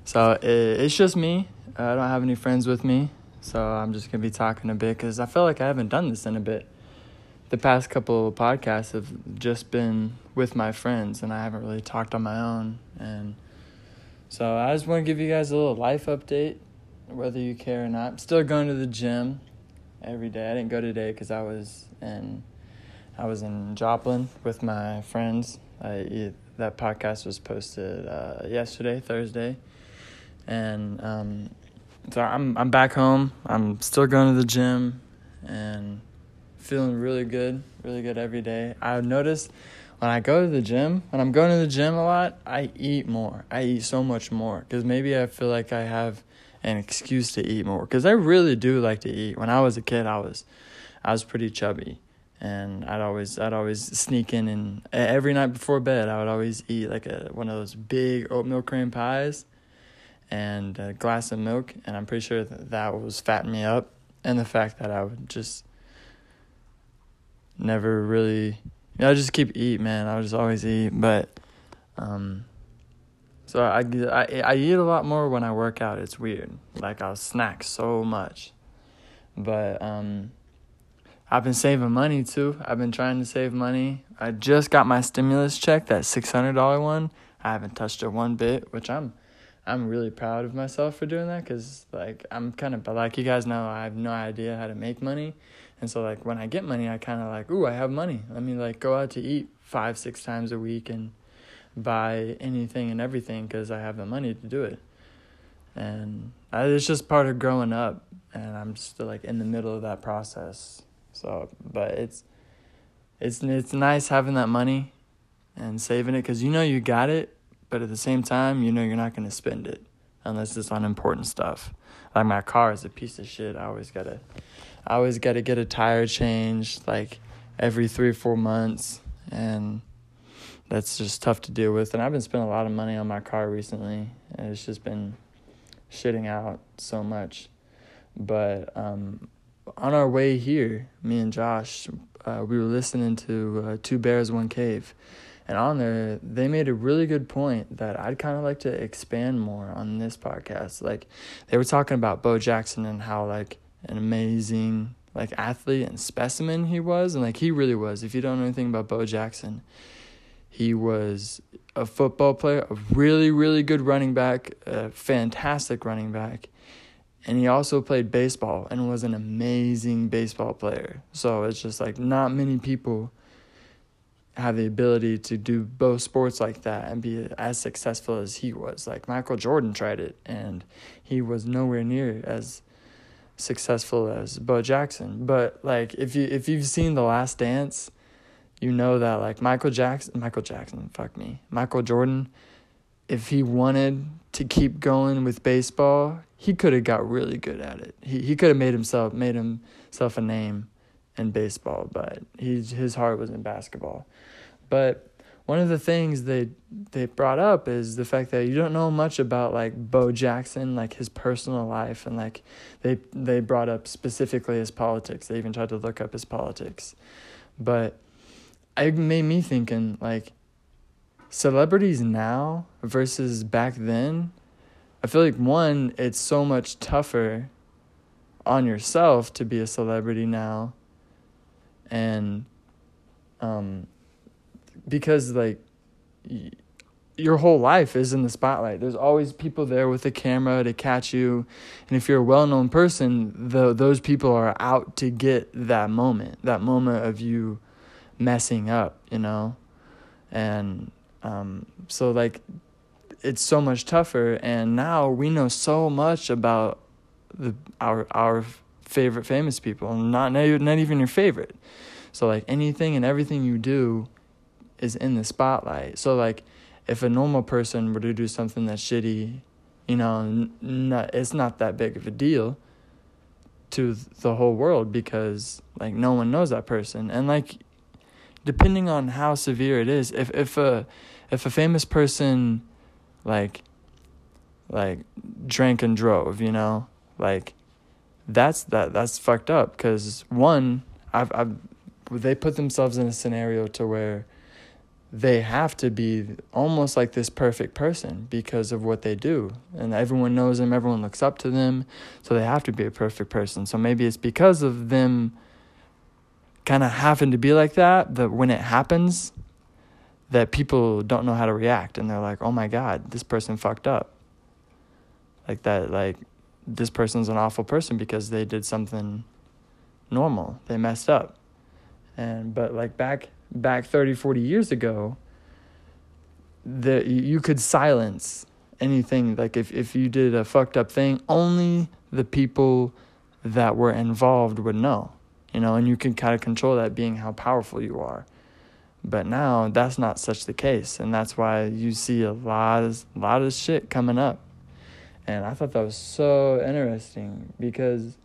So it, it's just me. I don't have any friends with me. So I'm just going to be talking a bit because I feel like I haven't done this in a bit. The past couple of podcasts have just been with my friends and I haven't really talked on my own. And so I just want to give you guys a little life update, whether you care or not. I'm still going to the gym every day. I didn't go today because I was in I was in Joplin with my friends. I, that podcast was posted uh, yesterday, Thursday, and um, so I'm I'm back home. I'm still going to the gym, and feeling really good, really good every day. I've noticed when I go to the gym, when I'm going to the gym a lot, I eat more. I eat so much more because maybe I feel like I have an excuse to eat more because I really do like to eat. When I was a kid, I was I was pretty chubby, and I'd always I'd always sneak in and every night before bed I would always eat like a one of those big oatmeal cream pies and a glass of milk, and I'm pretty sure that that was fatting me up, and the fact that I would just never really you know, I just keep eat, man. I would just always eat, but um so I, I I eat a lot more when I work out. It's weird. Like I'll snack so much. But um I've been saving money too. I've been trying to save money. I just got my stimulus check, that $600 one. I haven't touched it one bit, which I'm I'm really proud of myself for doing that cuz like I'm kind of but like you guys know, I have no idea how to make money. And so like when I get money, I kind of like, "Ooh, I have money. Let me like go out to eat 5 6 times a week and buy anything and everything cuz I have the money to do it." And I, it's just part of growing up and I'm still like in the middle of that process. So, but it's it's it's nice having that money and saving it cuz you know you got it, but at the same time, you know you're not going to spend it unless it's on important stuff. Like my car is a piece of shit. I always got to I always got to get a tire changed like every 3 or 4 months and that's just tough to deal with and I've been spending a lot of money on my car recently and it's just been shitting out so much. But um on our way here, me and Josh, uh, we were listening to uh, Two Bears, One Cave, And on there, they made a really good point that I'd kind of like to expand more on this podcast. Like, they were talking about Bo Jackson and how, like, an amazing, like, athlete and specimen he was. And, like, he really was. If you don't know anything about Bo Jackson, he was a football player, a really, really good running back, a fantastic running back. And he also played baseball and was an amazing baseball player. So it's just like not many people have the ability to do both sports like that and be as successful as he was. Like Michael Jordan tried it and he was nowhere near as successful as Bo Jackson. But like if you if you've seen The Last Dance, you know that like Michael Jackson Michael Jackson, fuck me. Michael Jordan, if he wanted to keep going with baseball, he could have got really good at it. He he could have made himself made himself a name in baseball, but he his heart was in basketball. But one of the things they they brought up is the fact that you don't know much about like Bo Jackson, like his personal life, and like they they brought up specifically his politics. They even tried to look up his politics, but it made me thinking like celebrities now versus back then. I feel like one, it's so much tougher on yourself to be a celebrity now, and um because like y- your whole life is in the spotlight. There's always people there with a camera to catch you, and if you're a well-known person, the, those people are out to get that moment, that moment of you messing up, you know, and um, so like it's so much tougher. And now we know so much about the our our favorite famous people, not not even your favorite. So like anything and everything you do is in the spotlight. So like if a normal person were to do something that's shitty, you know, not, it's not that big of a deal to the whole world because like no one knows that person. And like depending on how severe it is, if if a if a famous person like like drank and drove, you know, like that's that that's fucked up cuz one I've I've they put themselves in a scenario to where they have to be almost like this perfect person because of what they do. And everyone knows them, everyone looks up to them, so they have to be a perfect person. So maybe it's because of them kind of having to be like that that when it happens, that people don't know how to react and they're like, oh my God, this person fucked up. Like that, like this person's an awful person because they did something normal, they messed up. And, but like back back 30, 40 years ago, that you could silence anything. Like if, if you did a fucked up thing, only the people that were involved would know, you know, and you can kind of control that being how powerful you are. But now that's not such the case, and that's why you see a lot of lot of shit coming up. And I thought that was so interesting because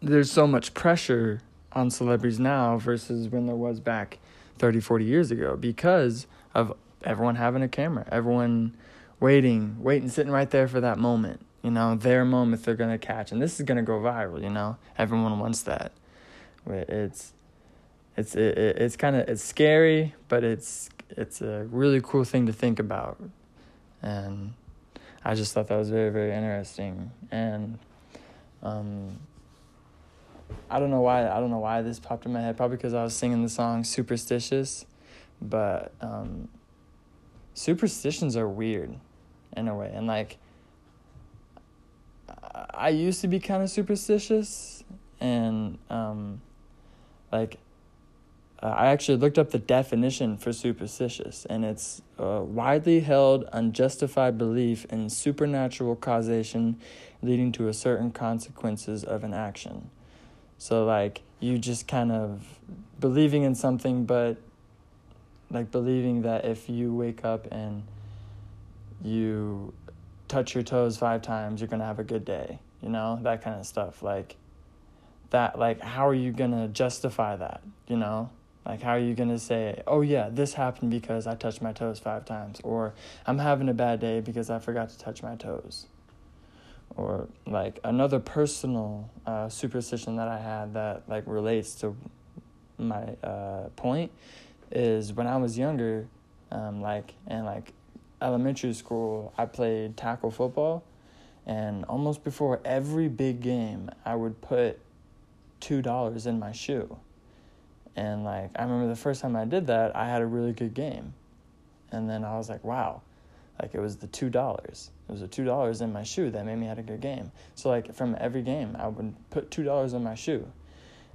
there's so much pressure on celebrities now versus when there was back 30, 40 years ago because of everyone having a camera, everyone waiting, waiting, sitting right there for that moment, you know, their moment they're going to catch. And this is going to go viral, you know, everyone wants that. It's, it's, it, it's kind of, it's scary, but it's, it's a really cool thing to think about. And I just thought that was very, very interesting. And, um, I don't know why I don't know why this popped in my head. Probably because I was singing the song "Superstitious," but um, superstitions are weird, in a way, and like I used to be kind of superstitious, and um, like uh, I actually looked up the definition for superstitious, and it's a widely held unjustified belief in supernatural causation leading to a certain consequences of an action. So like you just kind of believing in something, but like believing that if you wake up and you touch your toes five times, you're gonna have a good day. You know that kind of stuff. Like that. Like how are you gonna justify that? You know. Like, how are you going to say, oh, yeah, this happened because I touched my toes five times? Or I'm having a bad day because I forgot to touch my toes? or like another personal uh, superstition that I had that like relates to my uh, point is when I was younger, um, like in like elementary school, I played tackle football, and almost before every big game, I would put two dollars in my shoe. And like I remember the first time I did that, I had a really good game. And then I was like, wow. Like it was the two dollars. It was the two dollars in my shoe that made me have a good game. So like from every game I would put two dollars in my shoe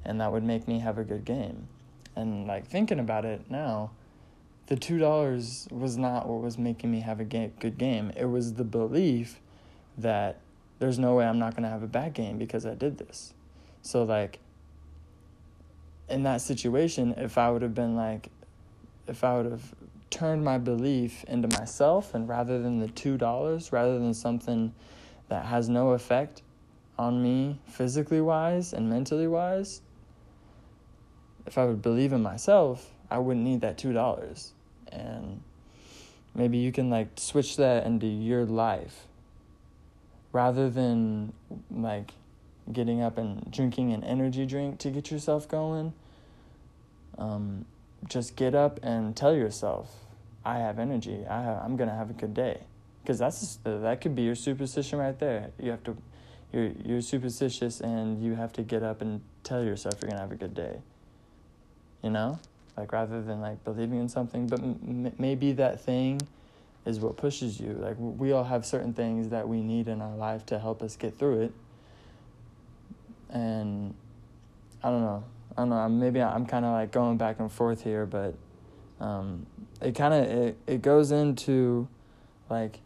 and that would make me have a good game. And like thinking about it now, the two dollars was not what was making me have a game, good game. It was the belief that there's no way I'm not gonna have a bad game because I did this. So like in that situation, if I would have been like, if I would have turned my belief into myself and rather than the two dollars, rather than something that has no effect on me physically wise and mentally wise, if I would believe in myself, I wouldn't need that two dollars. And maybe you can like switch that into your life rather than like getting up and drinking an energy drink to get yourself going. Um, just get up and tell yourself, I have energy. I have, I'm gonna have a good day, because that's that could be your superstition right there. You have to, you're you're superstitious and you have to get up and tell yourself you're gonna have a good day. You know, like rather than like believing in something, but m- maybe that thing is what pushes you. Like we all have certain things that we need in our life to help us get through it. And I don't know. I don't know. Maybe I'm kind of like going back and forth here, but um, it kind of it, it goes into like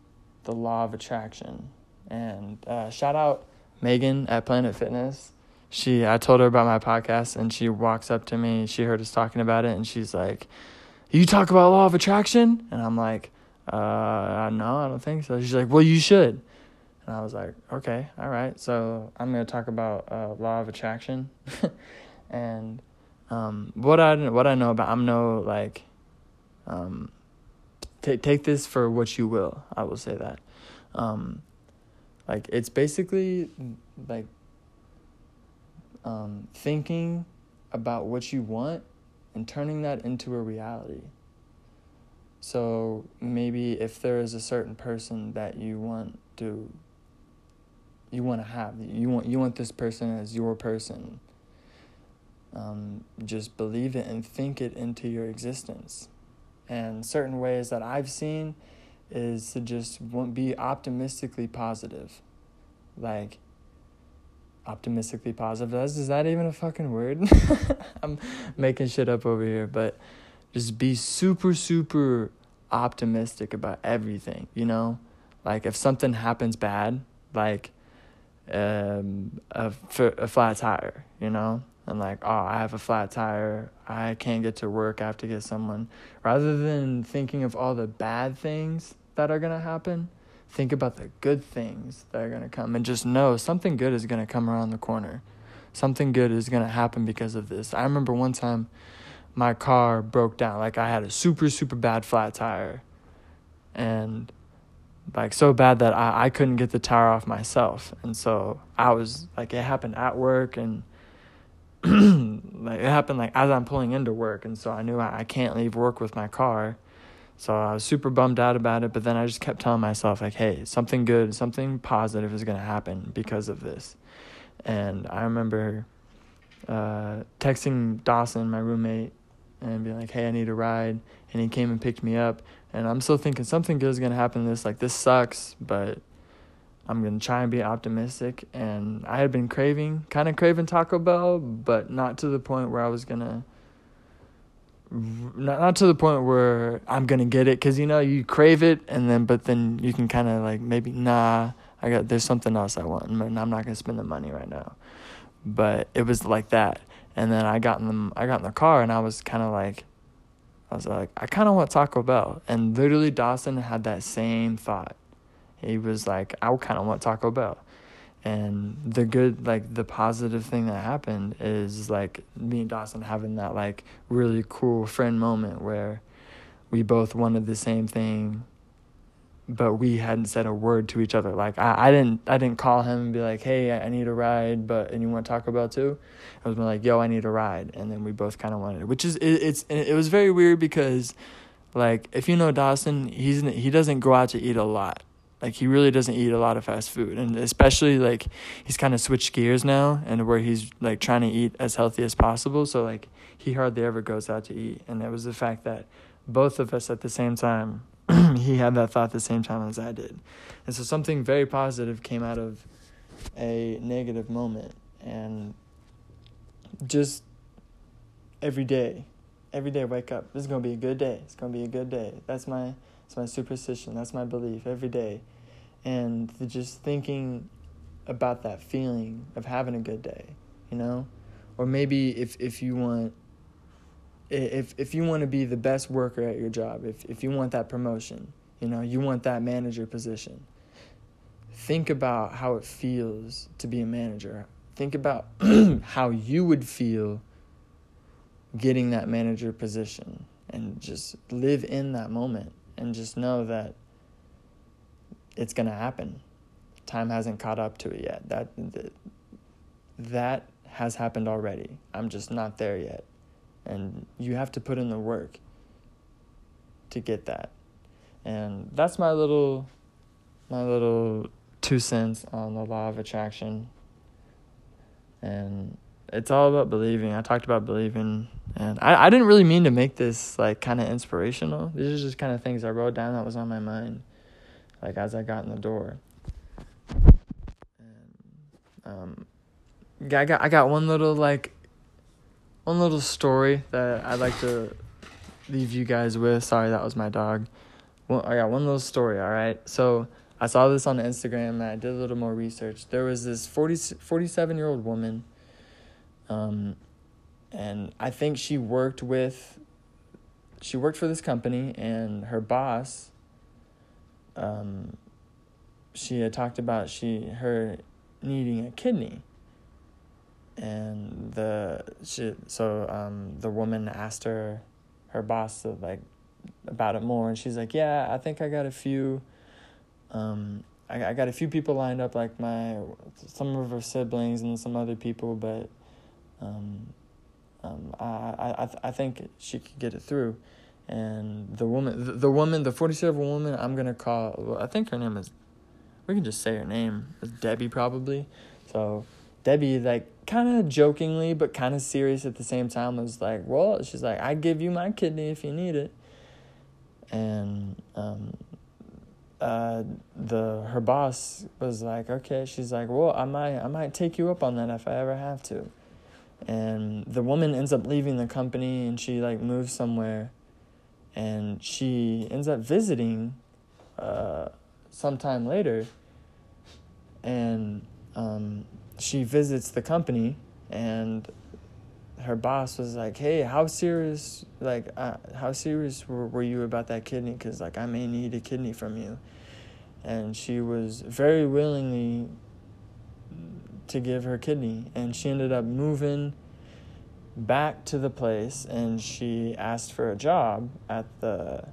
the law of attraction. And uh, shout out Megan at Planet Fitness. She I told her about my podcast, and she walks up to me. She heard us talking about it, and she's like, "You talk about law of attraction?" And I'm like, "Uh, no, I don't think so." She's like, "Well, you should." And I was like, "Okay, all right." So I'm gonna talk about uh, law of attraction. and um, what I what I know about I'm no like um, take take this for what you will. I will say that. Um, like it's basically like um, thinking about what you want and turning that into a reality. So maybe if there is a certain person that you want to you want to have you want you want this person as your person um, just believe it and think it into your existence. And certain ways that I've seen is to just be optimistically positive. Like, optimistically positive. Is, is that even a fucking word? I'm making shit up over here, but just be super, super optimistic about everything, you know? Like, if something happens bad, like um, a, a flat tire, you know? and like, oh, I have a flat tire, I can't get to work, I have to get someone. Rather than thinking of all the bad things that are gonna happen, think about the good things that are gonna come and just know something good is gonna come around the corner. Something good is gonna happen because of this. I remember one time my car broke down, like I had a super, super bad flat tire. And like so bad that I, I couldn't get the tire off myself. And so I was like it happened at work and like it happened like as I'm pulling into work, and so I knew I, I can't leave work with my car. So I was super bummed out about it, but then I just kept telling myself like, "Hey, something good, something positive is gonna happen because of this." And I remember uh, texting Dawson, my roommate, and being like, "Hey, I need a ride," and he came and picked me up. And I'm still thinking something good is gonna happen. This like this sucks, but I'm gonna try and be optimistic. And I had been craving, kind of craving Taco Bell, but not to the point where I was gonna. Not not to the point where I'm gonna get it, cause you know you crave it, and then but then you can kind of like maybe nah, I got there's something else I want, and I'm not gonna spend the money right now. But it was like that, and then I got in the I got in the car, and I was kind of like, I was like I kind of want Taco Bell, and literally Dawson had that same thought. He was like, I kind of want Taco Bell. And the good, like the positive thing that happened is like me and Dawson having that like really cool friend moment where we both wanted the same thing but we hadn't said a word to each other. Like I, I didn't I didn't call him and be like, hey, I need a ride, but and you want Taco Bell too? I was like, yo, I need a ride, and then we both kind of wanted it, which is it, it's it was very weird because, like, if you know Dawson, he's he doesn't go out to eat a lot. Like he really doesn't eat a lot of fast food, and especially like he's kind of switched gears now, and where he's like trying to eat as healthy as possible. So like he hardly ever goes out to eat, and it was the fact that both of us at the same time he had that thought the same time as I did. And so something very positive came out of a negative moment. And just every day, every day I wake up. This is gonna be a good day. It's gonna be a good day. That's my that's my superstition. That's my belief every day. And just thinking about that feeling of having a good day, you know? Or maybe if if you want if if you want to be the best worker at your job, if if you want that promotion, you know, you want that manager position. Think about how it feels to be a manager. Think about how you would feel getting that manager position and just live in that moment and just know that it's going to happen. Time hasn't caught up to it yet. That that has happened already. I'm just not there yet and you have to put in the work to get that. And that's my little my little two cents on the law of attraction. And it's all about believing. I talked about believing. And i, I didn't really mean to make this like kind of inspirational. These are just kind of things i wrote down that was on my mind like as i got in the door. And um I got I got one little like one little story that I'd like to leave you guys with. Sorry, that was my dog. Well, I got one little story, all right? So I saw this on Instagram and I did a little more research. There was this 40, 47 year old woman, um, and I think she worked with, she worked for this company, and her boss, um, she had talked about she her needing a kidney and the she so um the woman asked her her boss like about it more and she's like yeah i think i got a few um i, I got a few people lined up like my some of her siblings and some other people but um um i i i think she could get it through. And the woman the, the woman the 47 woman i'm gonna call well, i think her name is we can just say her name it's debbie probably. So debbie like kind of jokingly but kind of serious at the same time was like well she's like i give you my kidney if you need it. And um uh the her boss was like okay. She's like well i might i might take you up on that if i ever have to. And the woman ends up leaving the company and she like moves somewhere. And she ends up visiting uh sometime later. And um she visits the company and her boss was like, "Hey, how serious like uh, how serious were, were you about that kidney cuz like I may need a kidney from you." And she was very willingly to give her kidney and she ended up moving back to the place and she asked for a job at the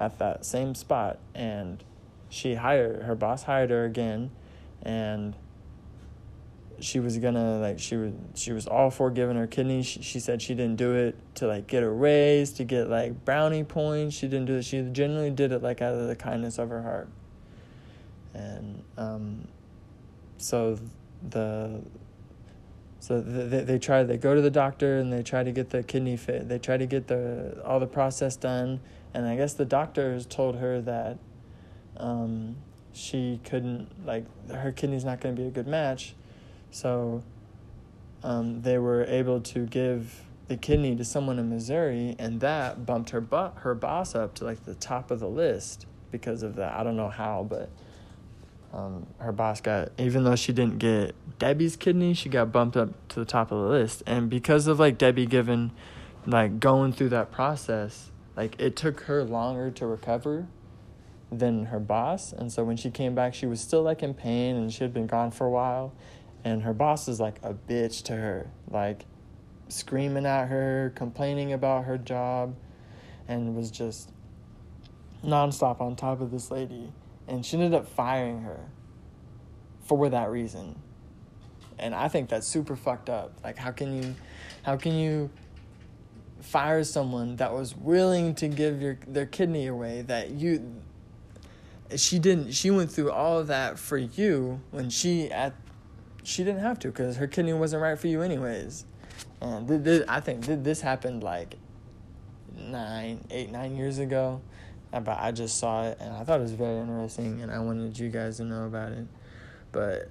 at that same spot and she hired her boss hired her again and she was gonna like she was she was all for giving her kidney. She, she said she didn't do it to like get a raise to get like brownie points. She didn't do it. She genuinely did it like out of the kindness of her heart. And um, so the so they they try they go to the doctor and they try to get the kidney fit. They try to get the all the process done. And I guess the doctors told her that um, she couldn't like her kidney's not to be a good match so um, they were able to give the kidney to someone in Missouri, and that bumped her bu- her boss up to like the top of the list because of that. I don't know how, but um, her boss got even though she didn't get Debbie's kidney, she got bumped up to the top of the list, and because of like Debbie given like going through that process, like it took her longer to recover than her boss, and so when she came back, she was still like in pain, and she had been gone for a while and her boss is like a bitch to her, like screaming at her, complaining about her job, and was just nonstop on top of this lady. and she ended up firing her for that reason. And I think that's super fucked up. Like how can you how can you fire someone that was willing to give your their kidney away that you she didn't she went through all of that for you when she at she didn't have to because her kidney wasn't right for you anyways. And th- th- i think th- this happened like nine eight nine years ago Uh, but i just saw it and i thought it was very interesting and i wanted you guys to know about it. But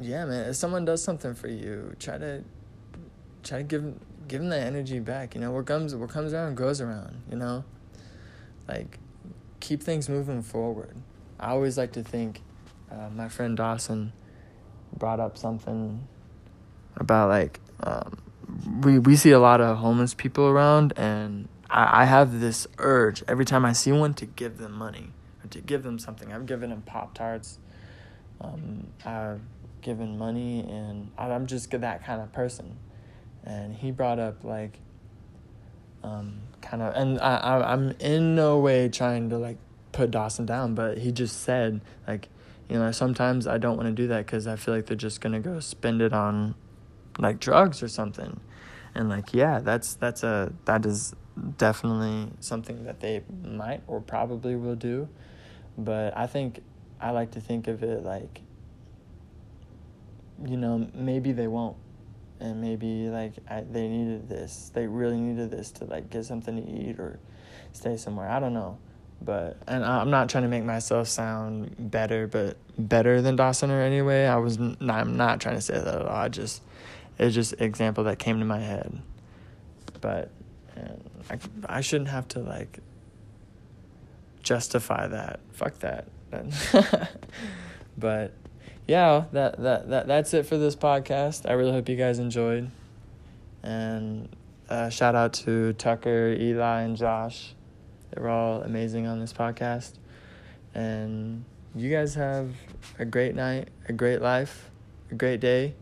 yeah man if someone does something for you try to try to give give them that energy back you know what comes what comes around goes around you know? Like keep things moving forward. I always like to think uh, my friend dawson brought up something about like um, we we see a lot of homeless people around and I, I have this urge every time I see one to give them money or to give them something. I've given them Pop Tarts. Um, I've given money and I'm just that kind of person. And he brought up like um, kind of and I, I I'm in no way trying to like put Dawson down, but he just said like you know sometimes I don't want to do that because I feel like they're just gonna go spend it on like drugs or something, and like yeah that's that's a that is definitely something that they might or probably will do, but I think I like to think of it like you know maybe they won't. And maybe like I, they needed this they really needed this to like get something to eat or stay somewhere. I don't know but and i'm not trying to make myself sound better but better than dawson or anyway i was i'm not trying to say that at all i just it's just example that came to my head but I, I shouldn't have to like justify that fuck that but yeah, that, that, that that's it for this podcast. I really hope you guys enjoyed. And uh, shout out to Tucker, Eli, and Josh. They were all amazing on this podcast. And you guys have a great night, a great life, a great day,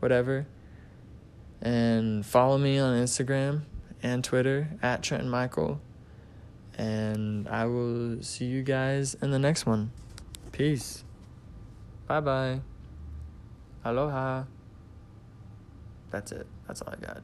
whatever. And follow me on Instagram and Twitter at Trenton Michael. And I will see you guys in the next one. Peace. Bye bye. Aloha. That's it. That's all I got.